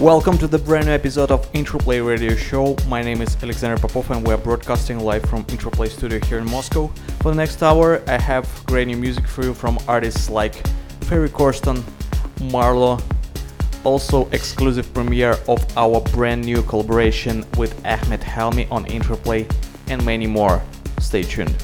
Welcome to the brand new episode of Interplay Radio Show. My name is Alexander Popov and we're broadcasting live from Interplay Studio here in Moscow. For the next hour, I have great new music for you from artists like Ferry Corsten, Marlo, also exclusive premiere of our brand new collaboration with Ahmed Helmi on Interplay, and many more. Stay tuned.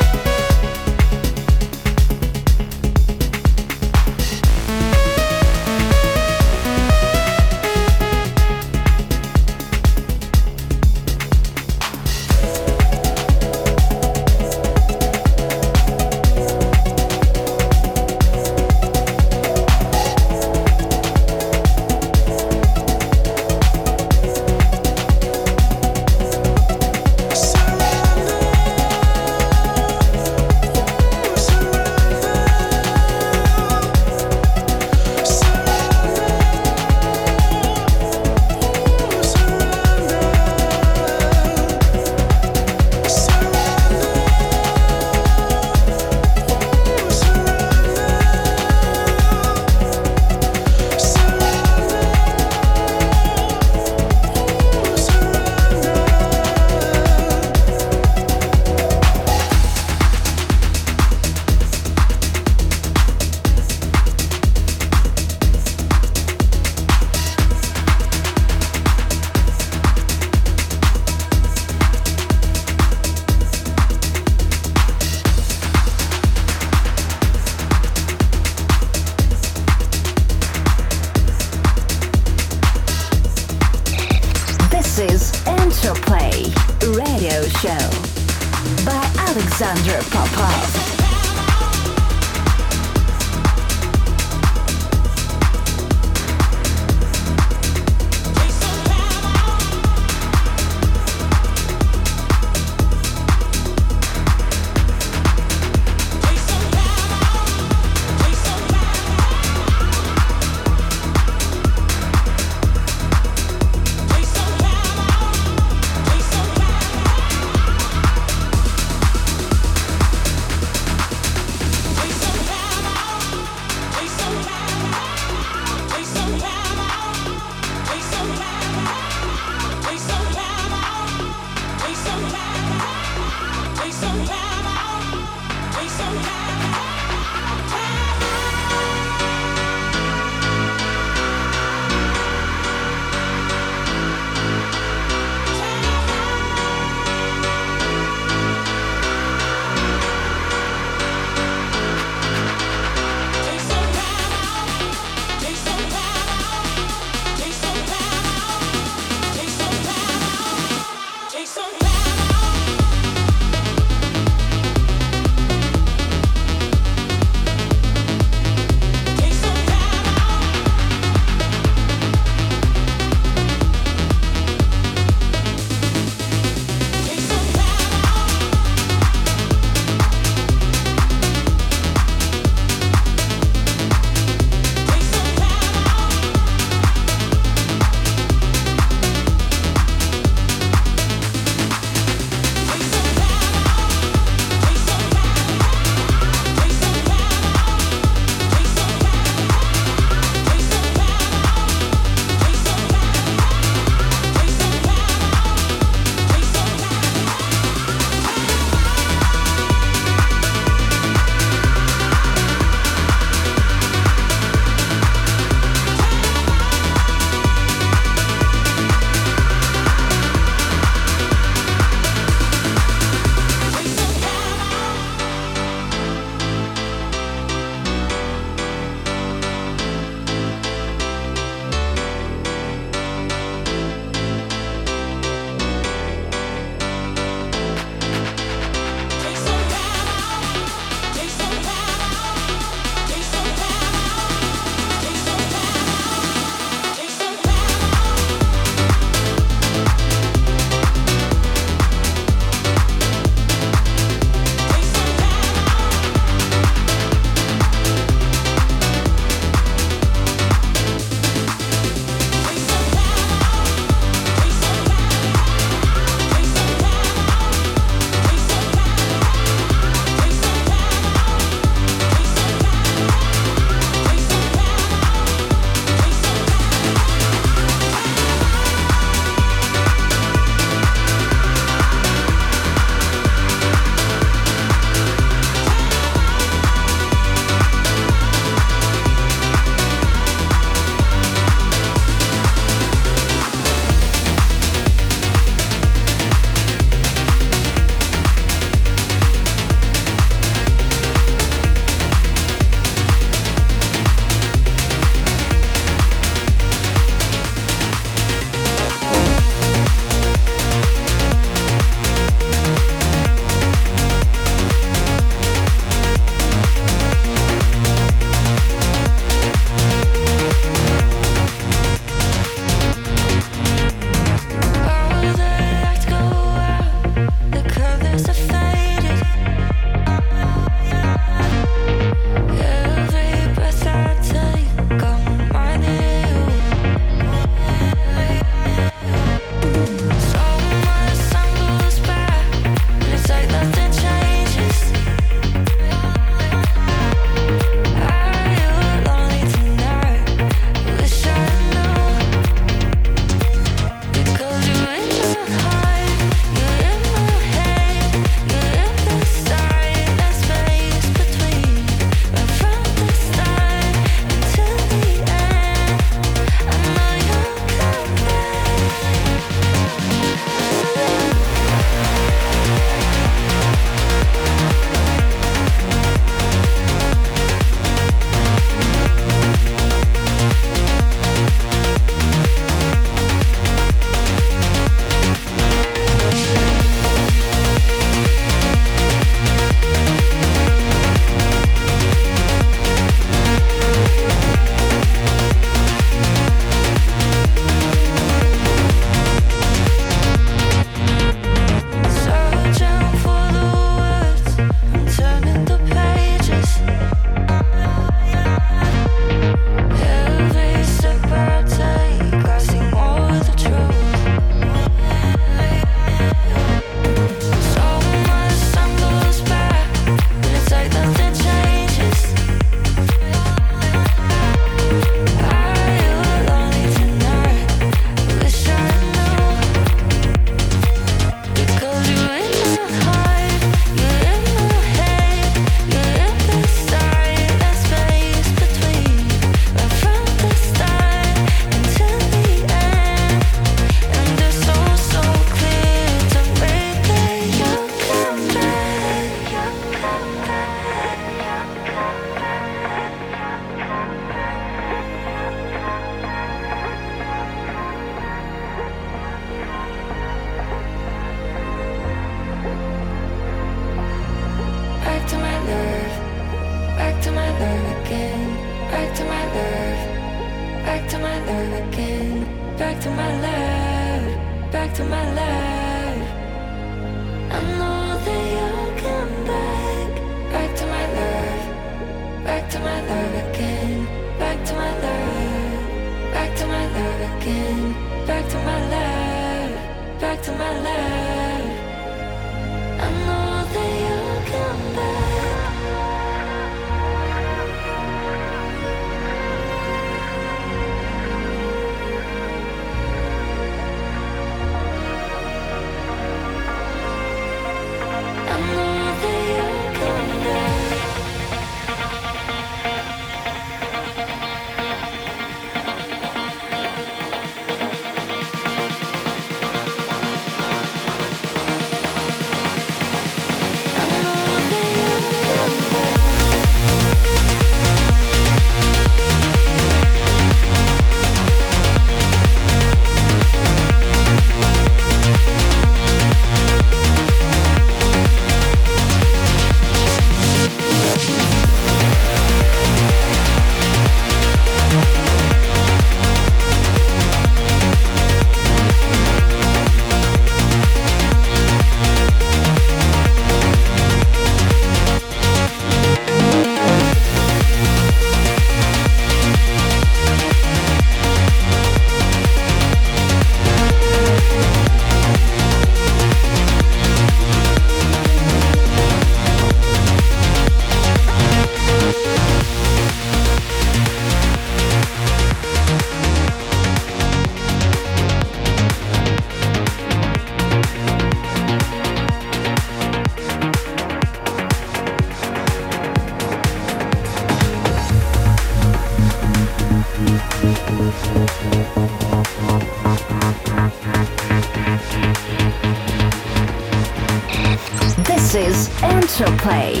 Play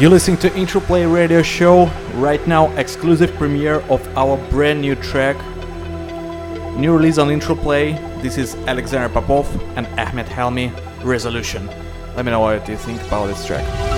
You're listening to Interplay Radio Show. Right now, exclusive premiere of our brand new track. New release on Interplay. This is Alexander Popov and Ahmed Helmy, Resolution. Let me know what you think about this track.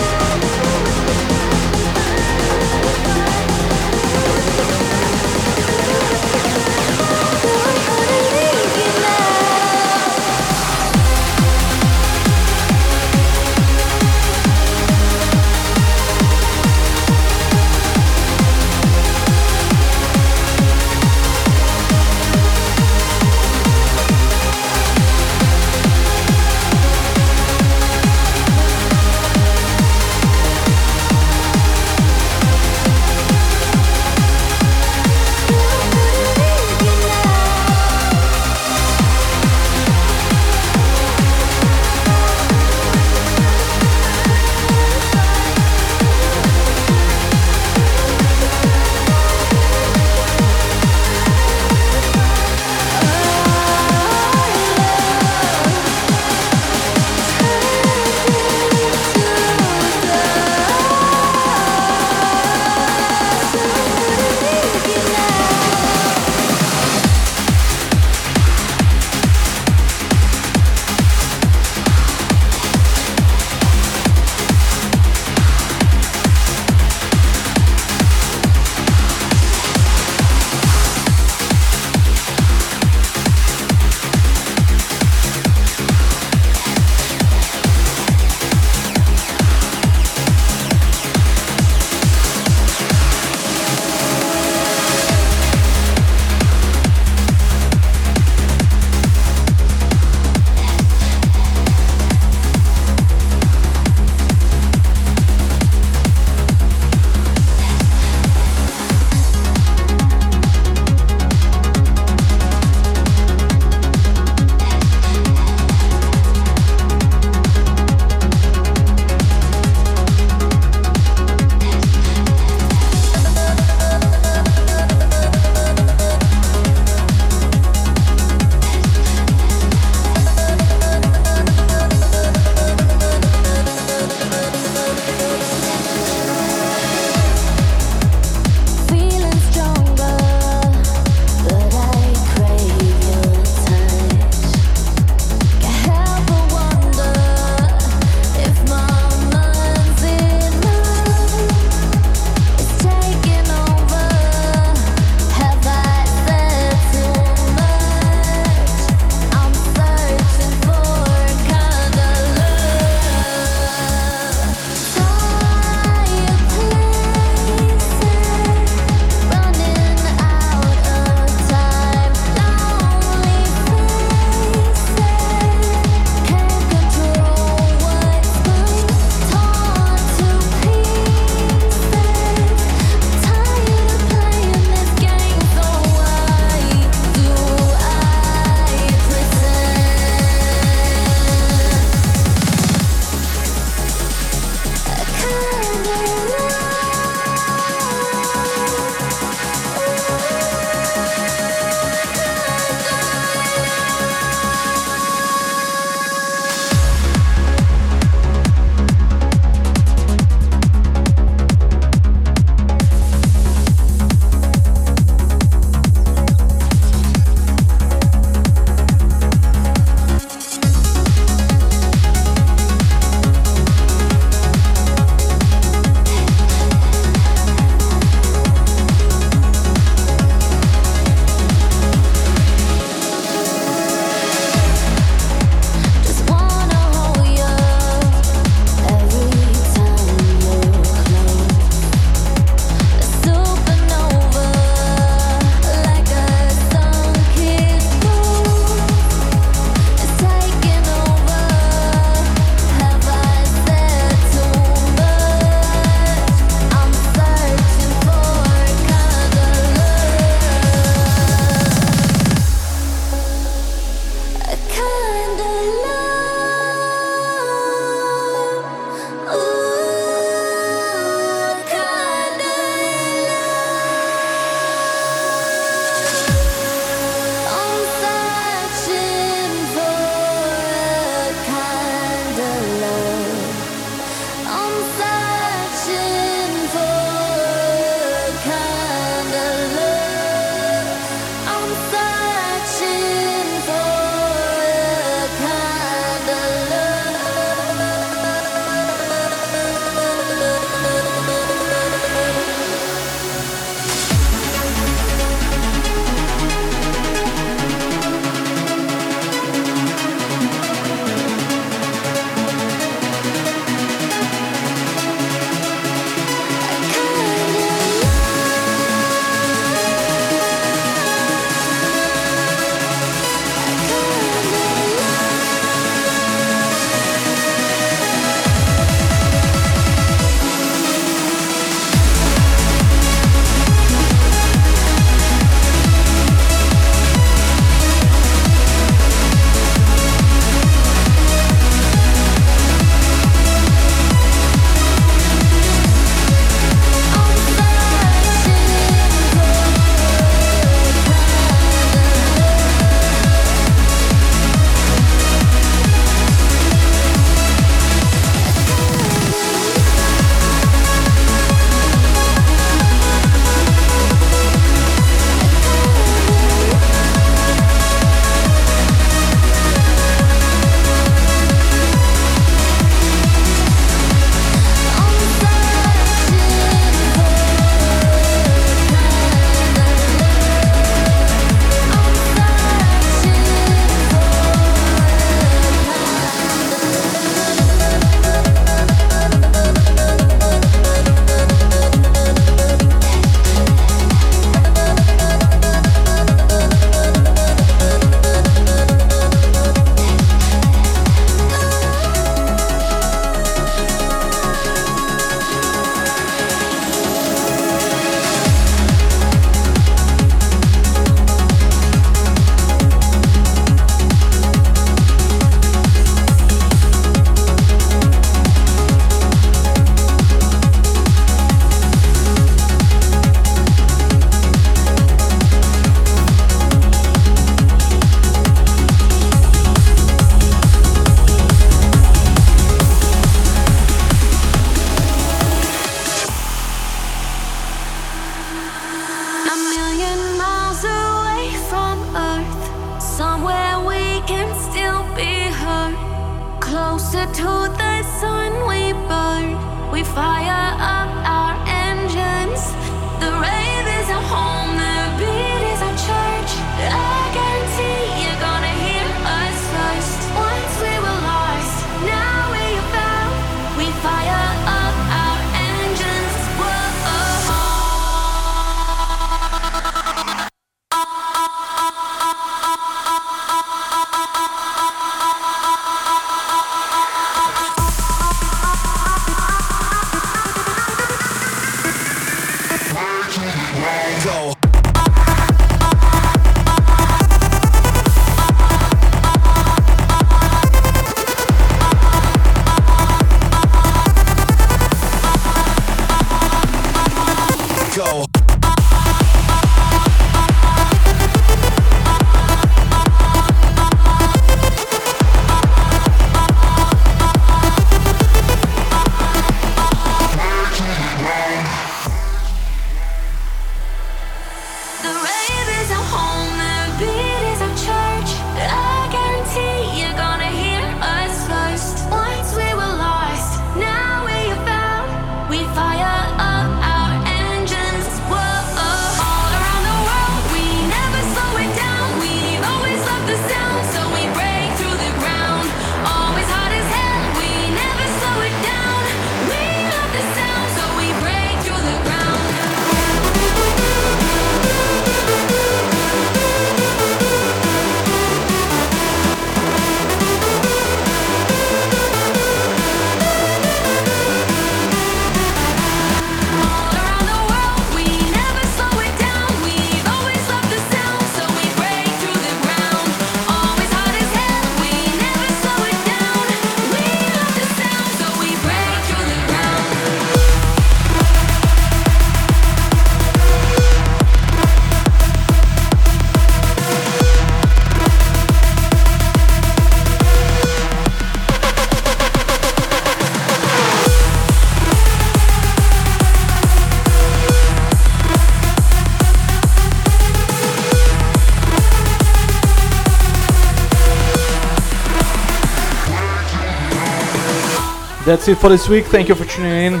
That's it for this week. Thank you for tuning in.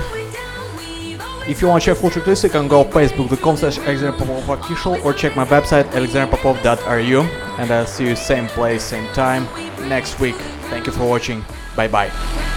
If you want to check full track you can go facebook.com slash official or check my website alexanderpopov.ru and I'll see you same place, same time next week. Thank you for watching. Bye bye.